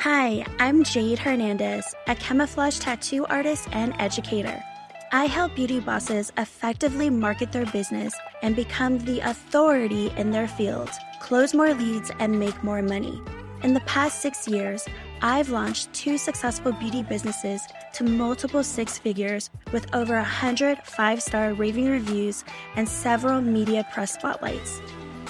Hi, I'm Jayd Hernandez, a camouflage tattoo artist and educator. I help beauty bosses effectively market their business and become the authority in their field, close more leads, and make more money. In the past six years, I've launched two successful beauty businesses to multiple six figures with over 100 five star raving reviews and several media press spotlights.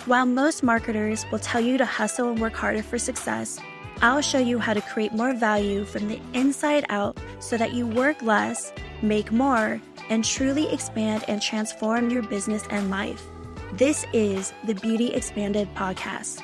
While most marketers will tell you to hustle and work harder for success, I'll show you how to create more value from the inside out so that you work less, make more, and truly expand and transform your business and life. This is the Beauty Expanded Podcast.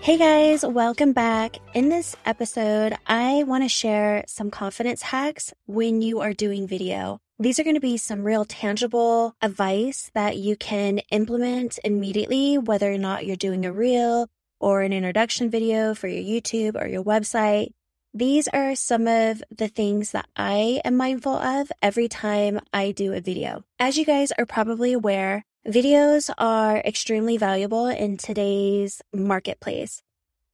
Hey guys, welcome back. In this episode, I want to share some confidence hacks when you are doing video. These are going to be some real tangible advice that you can implement immediately, whether or not you're doing a reel or an introduction video for your YouTube or your website. These are some of the things that I am mindful of every time I do a video. As you guys are probably aware, Videos are extremely valuable in today's marketplace.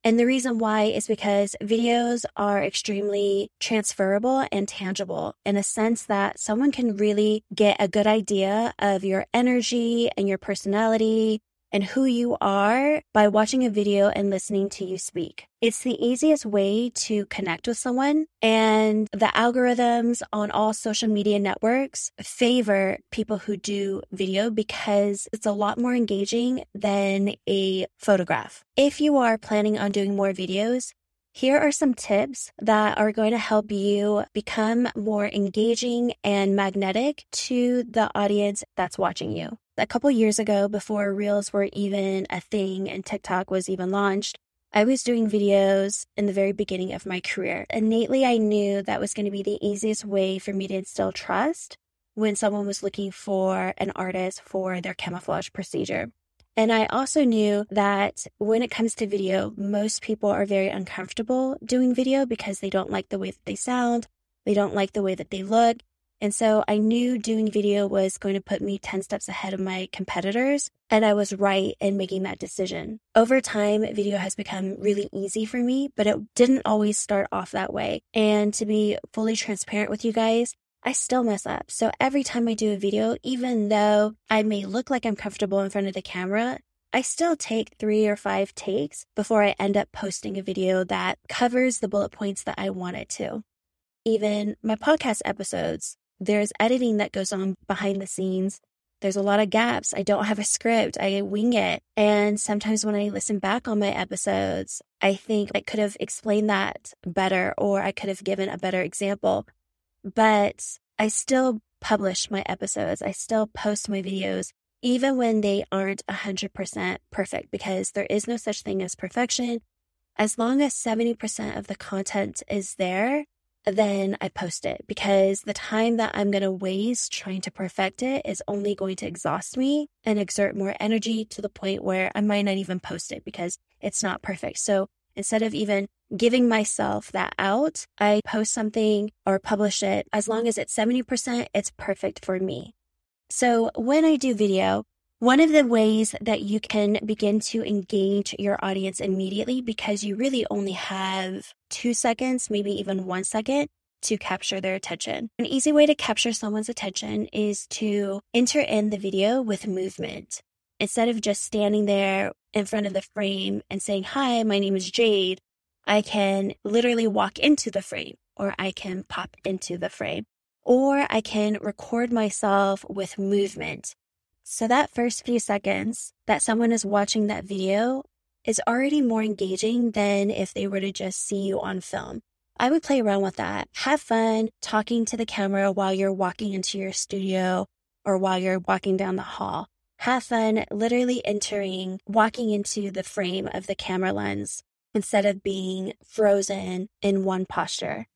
And the reason why is because videos are extremely transferable and tangible in a sense that someone can really get a good idea of your energy and your personality and who you are by watching a video and listening to you speak. It's the easiest way to connect with someone, and the algorithms on all social media networks favor people who do video because it's a lot more engaging than a photograph. If you are planning on doing more videos, here are some tips that are going to help you become more engaging and magnetic to the audience that's watching you a couple years ago, before Reels were even a thing and TikTok was even launched, I was doing videos in the very beginning of my career. Innately, I knew that was going to be the easiest way for me to instill trust when someone was looking for an artist for their camouflage procedure. And I also knew that when it comes to video, most people are very uncomfortable doing video because they don't like the way that they sound, they don't like the way that they look, and so I knew doing video was going to put me 10 steps ahead of my competitors. And I was right in making that decision. Over time, video has become really easy for me, but it didn't always start off that way. And to be fully transparent with you guys, I still mess up. So every time I do a video, even though I may look like I'm comfortable in front of the camera, I still take three or five takes before I end up posting a video that covers the bullet points that I want it to. Even my podcast episodes, there's editing that goes on behind the scenes. There's a lot of gaps. I don't have a script. I wing it. And sometimes when I listen back on my episodes, I think I could have explained that better or I could have given a better example. But I still publish my episodes. I still post my videos, even when they aren't 100% perfect, because there is no such thing as perfection. As long as 70% of the content is there, then I post it because the time that I'm going to waste trying to perfect it is only going to exhaust me and exert more energy to the point where I might not even post it because it's not perfect. So instead of even giving myself that out, I post something or publish it. As long as it's 70%, it's perfect for me. So when I do video, one of the ways that you can begin to engage your audience immediately, because you really only have two seconds, maybe even one second to capture their attention. An easy way to capture someone's attention is to enter in the video with movement. Instead of just standing there in front of the frame and saying, Hi, my name is Jayd, I can literally walk into the frame or I can pop into the frame or I can record myself with movement. So that first few seconds that someone is watching that video is already more engaging than if they were to just see you on film. I would play around with that. Have fun talking to the camera while you're walking into your studio or while you're walking down the hall. Have fun literally entering, walking into the frame of the camera lens instead of being frozen in one posture.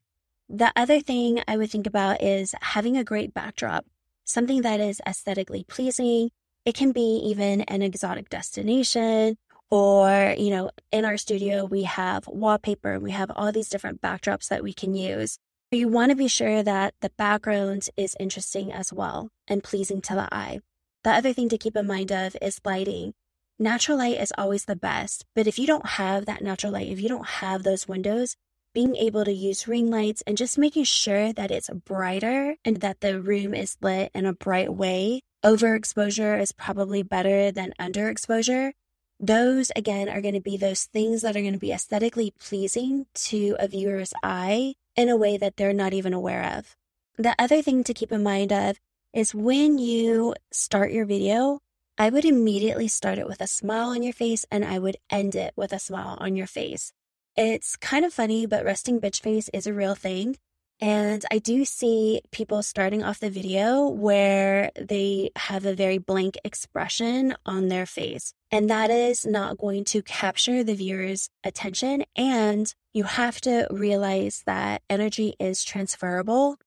The other thing I would think about is having a great backdrop something that is aesthetically pleasing. It can be even an exotic destination or, you know, in our studio, we have wallpaper, and we have all these different backdrops that we can use. But You want to be sure that the background is interesting as well and pleasing to the eye. The other thing to keep in mind of is lighting. Natural light is always the best. But if you don't have that natural light, if you don't have those windows, being able to use ring lights and just making sure that it's brighter and that the room is lit in a bright way. Overexposure is probably better than underexposure. Those, again, are going to be those things that are going to be aesthetically pleasing to a viewer's eye in a way that they're not even aware of. The other thing to keep in mind of is when you start your video, I would immediately start it with a smile on your face and I would end it with a smile on your face. It's kind of funny, but resting bitch face is a real thing. And I do see people starting off the video where they have a very blank expression on their face. And that is not going to capture the viewer's attention. And you have to realize that energy is transferable.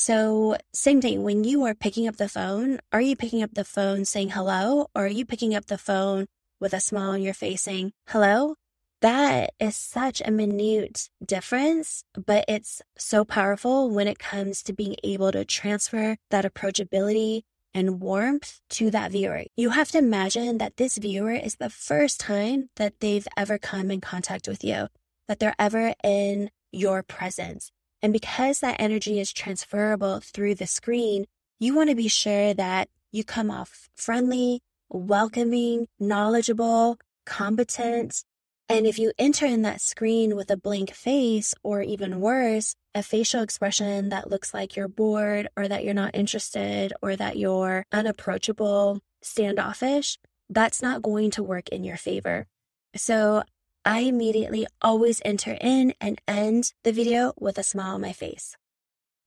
So, same thing, when you are picking up the phone, are you picking up the phone saying hello, or are you picking up the phone with a smile on your face saying hello? That is such a minute difference, but it's so powerful when it comes to being able to transfer that approachability and warmth to that viewer. You have to imagine that this viewer is the first time that they've ever come in contact with you, that they're ever in your presence. And because that energy is transferable through the screen, you want to be sure that you come off friendly, welcoming, knowledgeable, competent. And if you enter in that screen with a blank face, or even worse, a facial expression that looks like you're bored, or that you're not interested, or that you're unapproachable, standoffish, that's not going to work in your favor. So I immediately always enter in and end the video with a smile on my face.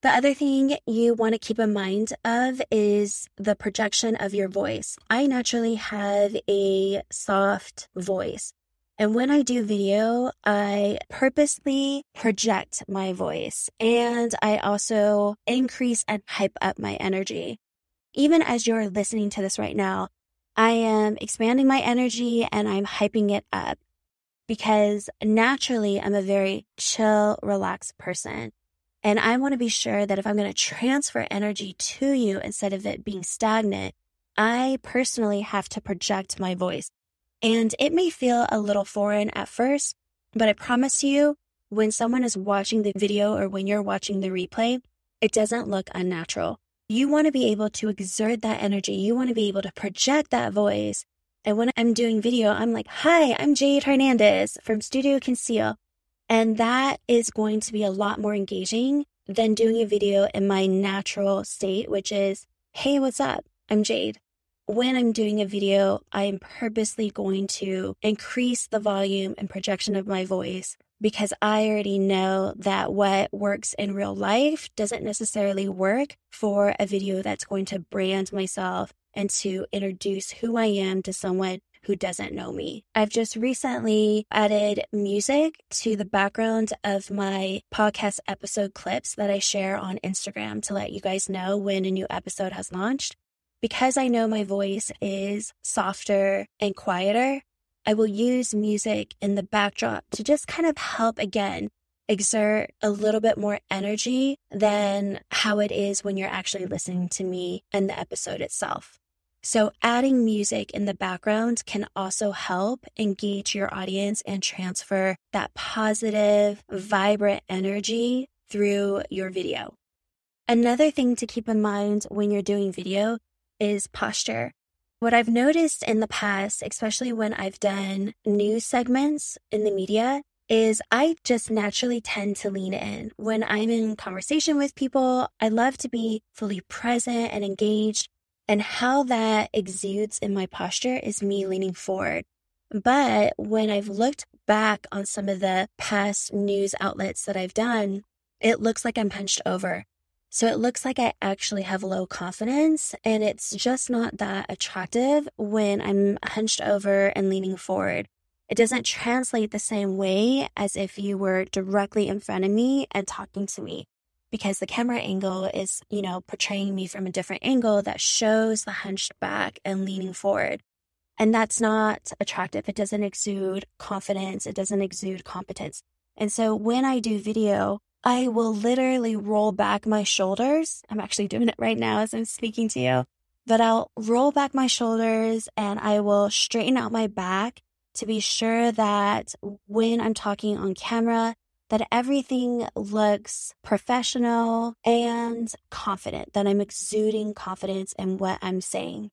The other thing you want to keep in mind of is the projection of your voice. I naturally have a soft voice. And when I do video, I purposely project my voice and I also increase and hype up my energy. Even as you're listening to this right now, I am expanding my energy and I'm hyping it up because naturally I'm a very chill, relaxed person. And I want to be sure that if I'm going to transfer energy to you instead of it being stagnant, I personally have to project my voice. And it may feel a little foreign at first, but I promise you, when someone is watching the video or when you're watching the replay, it doesn't look unnatural. You want to be able to exert that energy. You want to be able to project that voice and when I'm doing video, I'm like, hi, I'm Jayd Hernandez from Studio Conceal. And that is going to be a lot more engaging than doing a video in my natural state, which is, hey, what's up? I'm Jayd. When I'm doing a video, I am purposely going to increase the volume and projection of my voice because I already know that what works in real life doesn't necessarily work for a video that's going to brand myself and to introduce who I am to someone who doesn't know me. I've just recently added music to the background of my podcast episode clips that I share on Instagram to let you guys know when a new episode has launched. Because I know my voice is softer and quieter, I will use music in the backdrop to just kind of help again exert a little bit more energy than how it is when you're actually listening to me and the episode itself. So, adding music in the background can also help engage your audience and transfer that positive, vibrant energy through your video. Another thing to keep in mind when you're doing video is posture. What I've noticed in the past, especially when I've done news segments in the media, is I just naturally tend to lean in. When I'm in conversation with people, I love to be fully present and engaged and how that exudes in my posture is me leaning forward. But when I've looked back on some of the past news outlets that I've done, it looks like I'm hunched over. So it looks like I actually have low confidence and it's just not that attractive when I'm hunched over and leaning forward. It doesn't translate the same way as if you were directly in front of me and talking to me because the camera angle is, you know, portraying me from a different angle that shows the hunched back and leaning forward. And that's not attractive. It doesn't exude confidence. It doesn't exude competence. And so when I do video, I will literally roll back my shoulders. I'm actually doing it right now as I'm speaking to you. but I'll roll back my shoulders and I will straighten out my back to be sure that when I'm talking on camera, that everything looks professional and confident, that I'm exuding confidence in what I'm saying.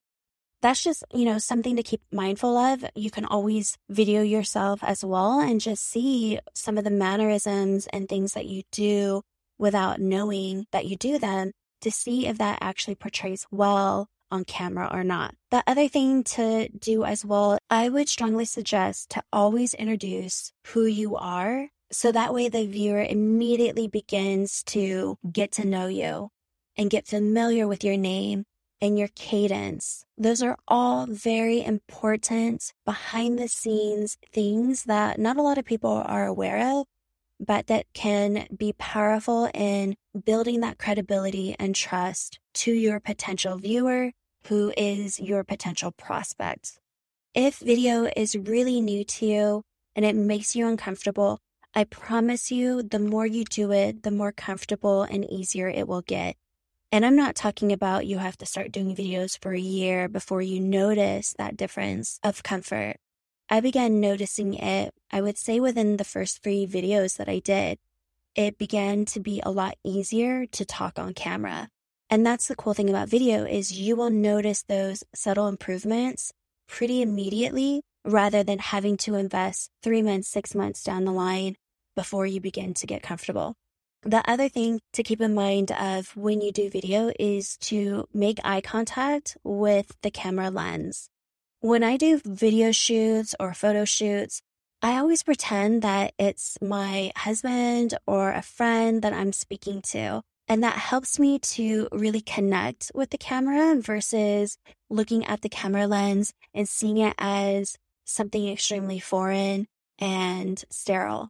That's just, you know, something to keep mindful of. You can always video yourself as well and just see some of the mannerisms and things that you do without knowing that you do them to see if that actually portrays well on camera or not. The other thing to do as well, I would strongly suggest to always introduce who you are. So that way the viewer immediately begins to get to know you and get familiar with your name and your cadence. Those are all very important behind the scenes things that not a lot of people are aware of, but that can be powerful in building that credibility and trust to your potential viewer who is your potential prospect. If video is really new to you and it makes you uncomfortable, I promise you, the more you do it, the more comfortable and easier it will get. And I'm not talking about you have to start doing videos for a year before you notice that difference of comfort. I began noticing it, I would say within the first three videos that I did. It began to be a lot easier to talk on camera. And that's the cool thing about video is you will notice those subtle improvements pretty immediately rather than having to invest three months, six months down the line before you begin to get comfortable. The other thing to keep in mind of when you do video is to make eye contact with the camera lens. When I do video shoots or photo shoots, I always pretend that it's my husband or a friend that I'm speaking to. And that helps me to really connect with the camera versus looking at the camera lens and seeing it as something extremely foreign and sterile.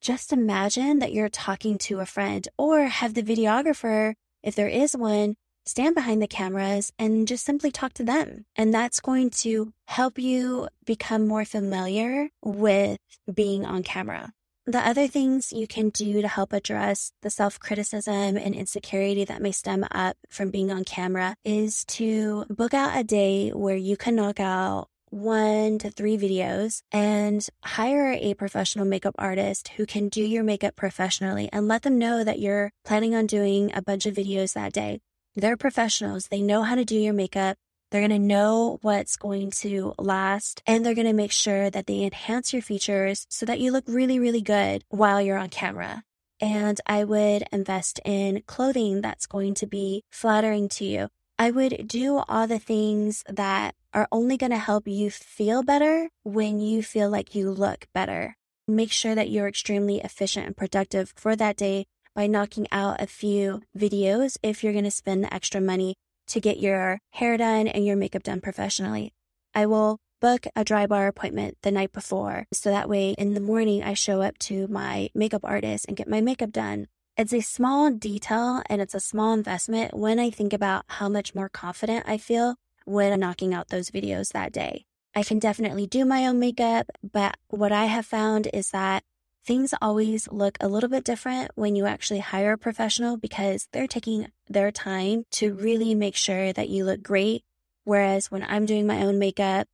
Just imagine that you're talking to a friend or have the videographer, if there is one, stand behind the cameras and just simply talk to them. And that's going to help you become more familiar with being on camera. The other things you can do to help address the self criticism and insecurity that may stem up from being on camera is to book out a day where you can knock out one to three videos and hire a professional makeup artist who can do your makeup professionally and let them know that you're planning on doing a bunch of videos that day. They're professionals. They know how to do your makeup. They're going to know what's going to last and they're going to make sure that they enhance your features so that you look really, really good while you're on camera. And I would invest in clothing that's going to be flattering to you. I would do all the things that are only going to help you feel better when you feel like you look better. Make sure that you're extremely efficient and productive for that day by knocking out a few videos if you're going to spend the extra money to get your hair done and your makeup done professionally. I will book a dry bar appointment the night before so that way in the morning I show up to my makeup artist and get my makeup done. It's a small detail and it's a small investment when I think about how much more confident I feel when I'm knocking out those videos that day. I can definitely do my own makeup, but what I have found is that things always look a little bit different when you actually hire a professional because they're taking their time to really make sure that you look great. Whereas when I'm doing my own makeup,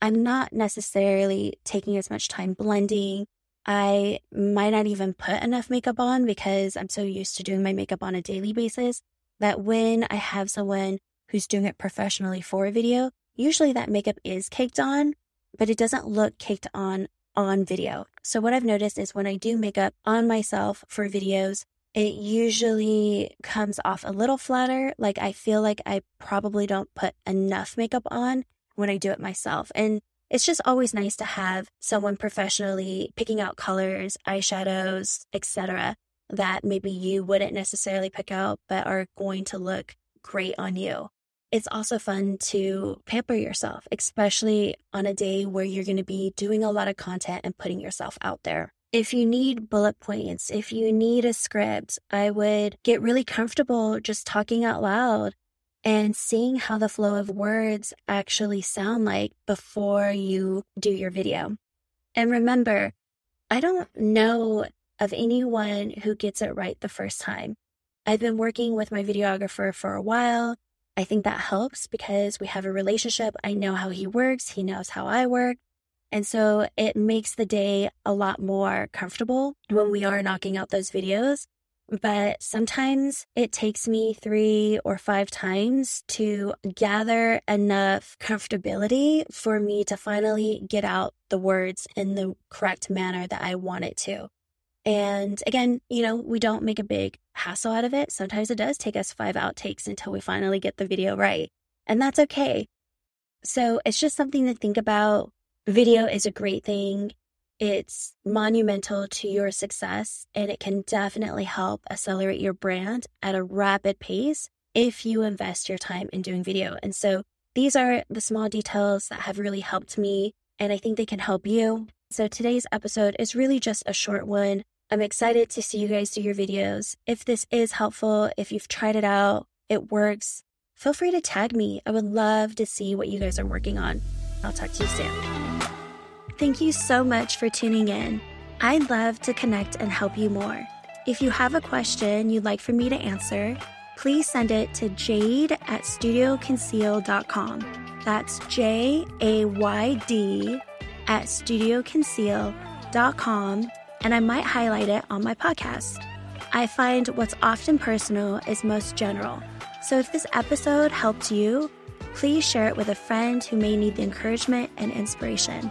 I'm not necessarily taking as much time blending. I might not even put enough makeup on because I'm so used to doing my makeup on a daily basis that when I have someone who's doing it professionally for a video, usually that makeup is caked on, but it doesn't look caked on on video. So what I've noticed is when I do makeup on myself for videos, it usually comes off a little flatter. Like I feel like I probably don't put enough makeup on when I do it myself. And it's just always nice to have someone professionally picking out colors, eyeshadows, etc. that maybe you wouldn't necessarily pick out but are going to look great on you. It's also fun to pamper yourself, especially on a day where you're going to be doing a lot of content and putting yourself out there. If you need bullet points, if you need a script, I would get really comfortable just talking out loud and seeing how the flow of words actually sound like before you do your video. And remember, I don't know of anyone who gets it right the first time. I've been working with my videographer for a while I think that helps because we have a relationship. I know how he works, he knows how I work. And so it makes the day a lot more comfortable when we are knocking out those videos. But sometimes it takes me three or five times to gather enough comfortability for me to finally get out the words in the correct manner that I want it to. And again, you know, we don't make a big hassle out of it. Sometimes it does take us five outtakes until we finally get the video right. And that's okay. So it's just something to think about. Video is a great thing. It's monumental to your success and it can definitely help accelerate your brand at a rapid pace if you invest your time in doing video. And so these are the small details that have really helped me and I think they can help you. So today's episode is really just a short one I'm excited to see you guys do your videos. If this is helpful, if you've tried it out, it works, feel free to tag me. I would love to see what you guys are working on. I'll talk to you soon. Thank you so much for tuning in. I'd love to connect and help you more. If you have a question you'd like for me to answer, please send it to jayd at studioconceal.com. That's J A Y D at studioconceal.com and I might highlight it on my podcast. I find what's often personal is most general. So if this episode helped you, please share it with a friend who may need the encouragement and inspiration.